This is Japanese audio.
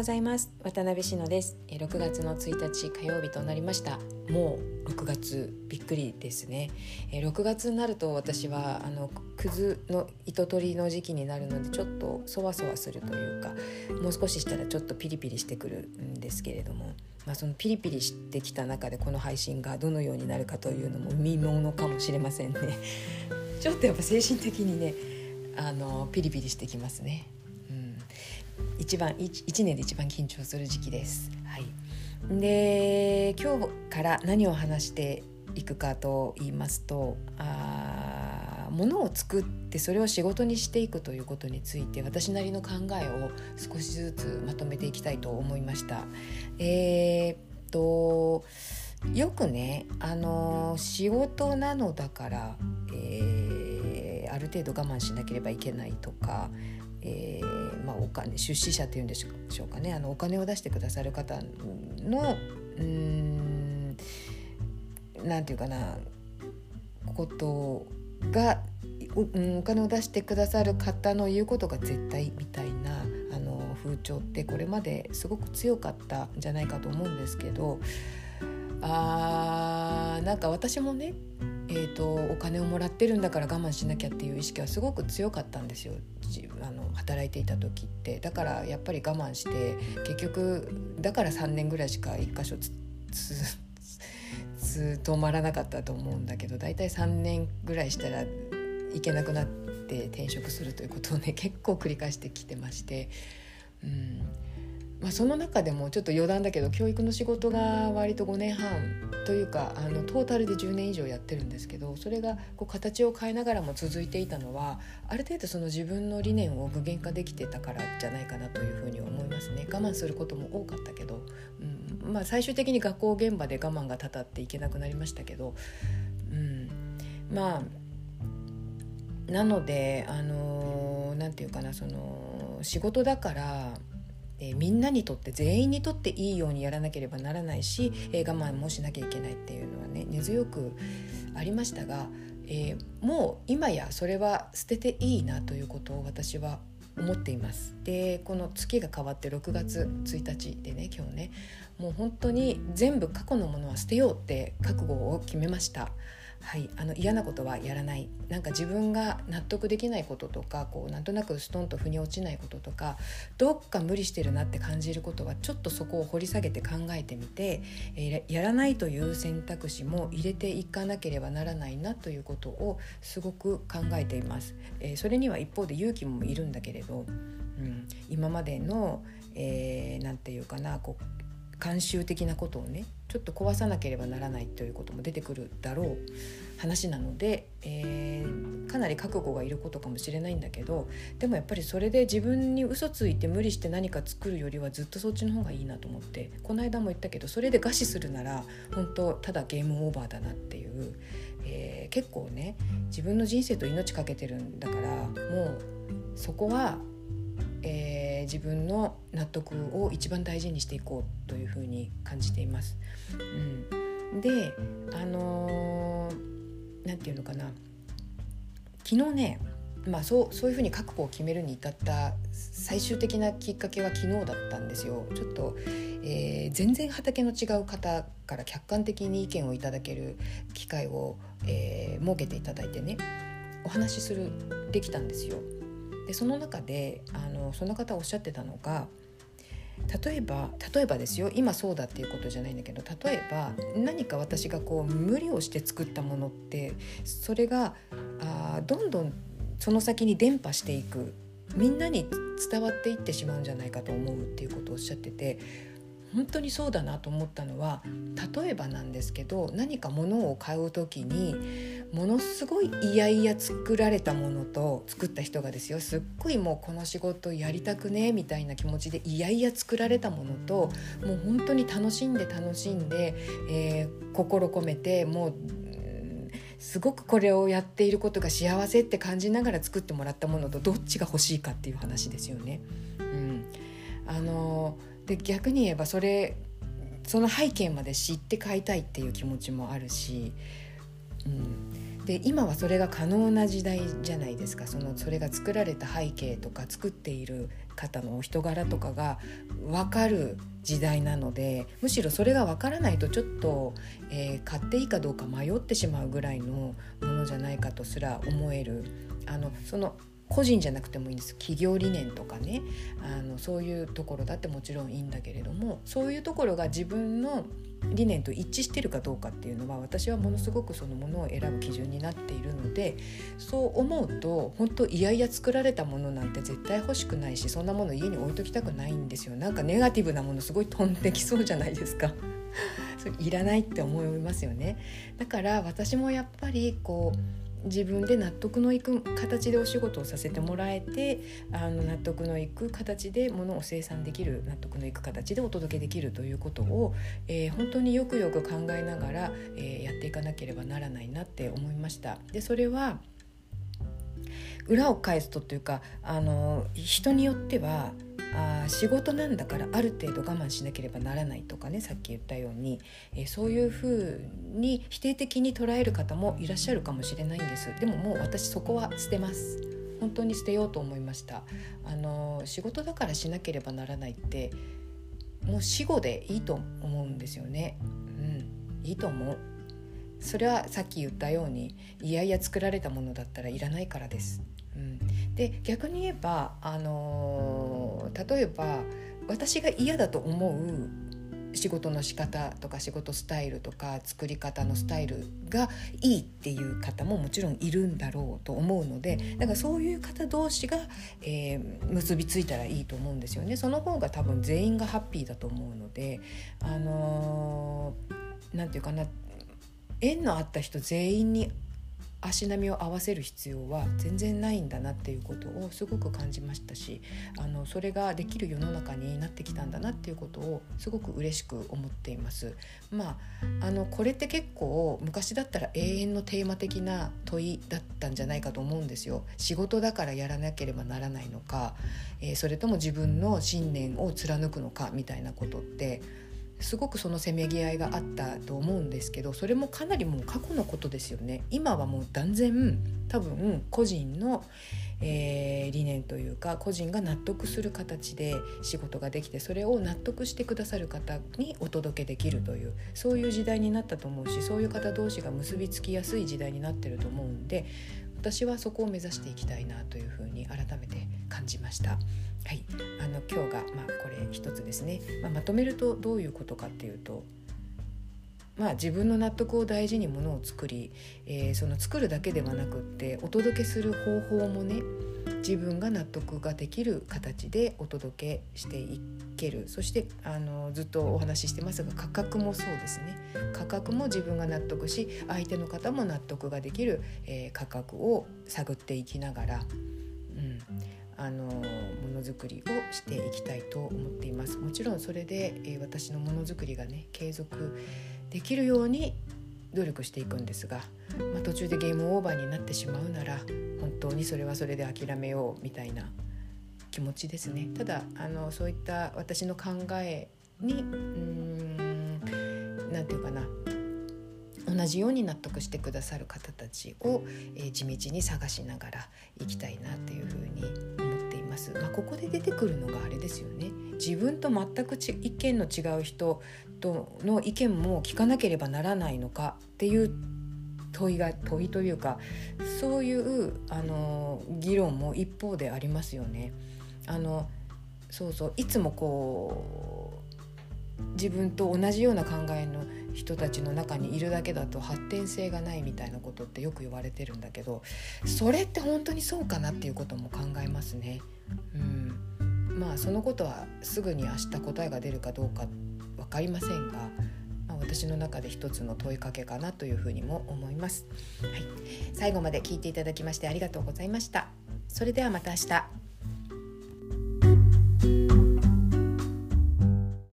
ございます。渡辺志乃です。6月の1日火曜日となりました。もう6月びっくりですね。6月になると私はあのくずの糸取りの時期になるのでちょっとそわそわするというかもう少ししたらちょっとピリピリしてくるんですけれどもまあ、そのピリピリしてきた中でこの配信がどのようになるかというのも見ものかもしれませんね。ちょっとやっぱ精神的にねあのピリピリしてきますね。一番 1, 1年で一番緊張する時期です。はい、で今日から何を話していくかと言いますとあ物を作ってそれを仕事にしていくということについて私なりの考えを少しずつまとめていきたいと思いました。えー、っとよくねあの仕事なのだから、えー、ある程度我慢しなければいけないとかえー、まあ、お金出資者っていうんでしょうかねあのお金を出してくださる方のうんなんていうかなことがおお金を出してくださる方の言うことが絶対みたいなあの風潮ってこれまですごく強かったんじゃないかと思うんですけどあーなんか私もねえーと、お金をもらってるんだから我慢しなきゃっていう意識はすごく強かったんですよ。あの働いていた時って。だからやっぱり我慢して結局だから3年ぐらいしか1箇所つつ止まらなかったと思うんだけど大体3年ぐらいしたら行けなくなって転職するということをね結構繰り返してきてまして。うん。まあ、その中でもちょっと余談だけど教育の仕事が割と5年半というかあのトータルで10年以上やってるんですけどそれがこう形を変えながらも続いていたのはある程度その自分の理念を具現化できてたからじゃないかなというふうに思いますね。我慢することも多かったけど、うんまあ、最終的に学校現場で我慢がたたっていけなくなりましたけど、うん、まあなのであの何て言うかなその仕事だからえー、みんなにとって全員にとっていいようにやらなければならないし、えー、我慢もしなきゃいけないっていうのはね根強くありましたが、えー、もう今やそれは捨てていいなということを私は思っていますでこの月が変わって6月1日でね今日ねもう本当に全部過去のものは捨てようって覚悟を決めました。はい、あの嫌なことはやらないなんか自分が納得できないこととかこうなんとなくストンと腑に落ちないこととかどっか無理してるなって感じることはちょっとそこを掘り下げて考えてみて、えー、やらないという選択肢も入れていかなければならないなということをすごく考えています。えー、それには一方で勇気もいるんだけれど、うん、今までの、えー、て言うかなこう慣習的なことをねちょっと壊さなければならないということも出てくるだろう話なので、えー、かなり覚悟がいることかもしれないんだけどでもやっぱりそれで自分に嘘ついて無理して何か作るよりはずっとそっちの方がいいなと思ってこの間も言ったけどそれで餓死するなら本当ただゲームオーバーだなっていう、えー、結構ね自分の人生と命かけてるんだからもうそこはえー、自分の納得を一番大事にしていこうというふうに感じています。うん、であの何、ー、て言うのかな昨日ねまあ、そうそういうふうに覚悟を決めるに至った最終的なきっかけは昨日だったんですよ。ちょっと、えー、全然畑の違う方から客観的に意見をいただける機会を、えー、設けていただいてねお話しするできたんですよ。でその中であのその方おっしゃってたのが例えば例えばですよ今そうだっていうことじゃないんだけど例えば何か私がこう無理をして作ったものってそれがあどんどんその先に伝播していく。みんなに伝わっていってしまうんじゃないかと思うっていうことをおっしゃってて本当にそうだなと思ったのは例えばなんですけど何か物を買う時にものすごいいやいや作られたものと作った人がですよすっごいもうこの仕事やりたくねみたいな気持ちでいやいや作られたものともう本当に楽しんで楽しんで、えー、心込めてもうすごくこれをやっていることが幸せって感じながら作ってもらったものとどっちが欲しいかっていう話ですよね。うん、あのーで逆に言えばそれその背景まで知って買いたいっていう気持ちもあるし、うん、で今はそれが可能な時代じゃないですか。そのそれが作られた背景とか作っている方のお人柄とかが分かる時代なのでむしろそれが分からないとちょっと、えー、買っていいかどうか迷ってしまうぐらいのものじゃないかとすら思える。あのその個人じゃなくてもいいんです。企業理念とかね。あのそういうところだってもちろんいいんだけれども。そういうところが自分の理念と一致してるかどうかっていうのは私はものすごくそのものを選ぶ基準になっているのでそう思うと本当いやいや作られたものなんて絶対欲しくないしそんなもの家に置いときたくないんですよ。なんかネガティブなものすごい飛んできそうじゃないですか。それいらないって思いますよね。だから私もやっぱりこう自分で納得のいく形でお仕事をさせてもらえてあの納得のいく形でものを生産できる納得のいく形でお届けできるということを、えー、本当によくよく考えながら、えー、やっていかなければならないなって思いました。でそれは裏を返すとというかあの人によってはあ仕事なんだからある程度我慢しなければならないとかねさっき言ったように、えー、そういうふうに否定的に捉える方もいらっしゃるかもしれないんです。でももう私そこは捨てます。本当に捨てようと思いました。あの仕事だからしなければならないってもう死後でいいと思うんですよね。うんいいと思う。それはさっき言ったようにいやいや作られたものだったらいらないからです。うん、で逆に言えば、あのー、例えば私が嫌だと思う仕事の仕方とか仕事スタイルとか作り方のスタイルがいいっていう方ももちろんいるんだろうと思うのでだからそういう方同士が、えー、結びついたらいいと思うんですよね。その方が多分全員がハッピーだと思うのであのー、なんていうかな縁のあった人全員に足並みを合わせる必要は全然ないんだなっていうことをすごく感じましたしあのそれができる世の中になってきたんだなっていうことをすごく嬉しく思っています。まあ、あのこれって結構昔だったら永遠のテーマ的な問いだったんじゃないかと思うんですよ。仕事だからやらなければならないのか、えー、それとも自分の信念を貫くのかみたいなことってすごくそのせめぎ合いがあったと思うんですけどそれもかなりもう過去のことですよね今はもう断然多分個人の、えー、理念というか個人が納得する形で仕事ができてそれを納得してくださる方にお届けできるというそういう時代になったと思うしそういう方同士が結びつきやすい時代になってると思うんで私はそこを目指していきたいなというふうに改めて感じました。はい、あの今日が、まあ、これ一つですね、まあ、まとめるとどういうことかっていうと、まあ、自分の納得を大事にものを作り、えー、その作るだけではなくってお届けする方法もね自分が納得ができる形でお届けしていける。そしてあのずっとお話ししてますが価格もそうですね。価格も自分が納得し相手の方も納得ができる、えー、価格を探っていきながら、うん、あのものづくりをしていきたいと思っています。もちろんそれで、えー、私のものづくりがね継続できるように努力していくんですが、まあ、途中でゲームオーバーになってしまうなら本当にそれはそれで諦めようみたいな気持ちですね。ただあのそういった私の考えにうん何て言うかな同じように納得してくださる方たちを、えー、地道に探しながらいきたいなっていうふうに思っています。まあ、ここで出てくるのがあれですよね自分と全く意見の違う人との意見も聞かなければならないのかっていう問いが問いというかそういうあの議論も一方でありますよね。あのそうそういつもこう自分と同じような考えの人たちの中にいるだけだと発展性がないみたいなことってよく言われてるんだけどそれって本当にそうかなっていうことも考えますね。うん、まあそのことはすぐに明日答えが出るかどうか分かりませんが、まあ、私の中で一つの問いかけかなというふうにも思います。はい、最後まで聞いていただきましてありがとうございました。それではまた明日。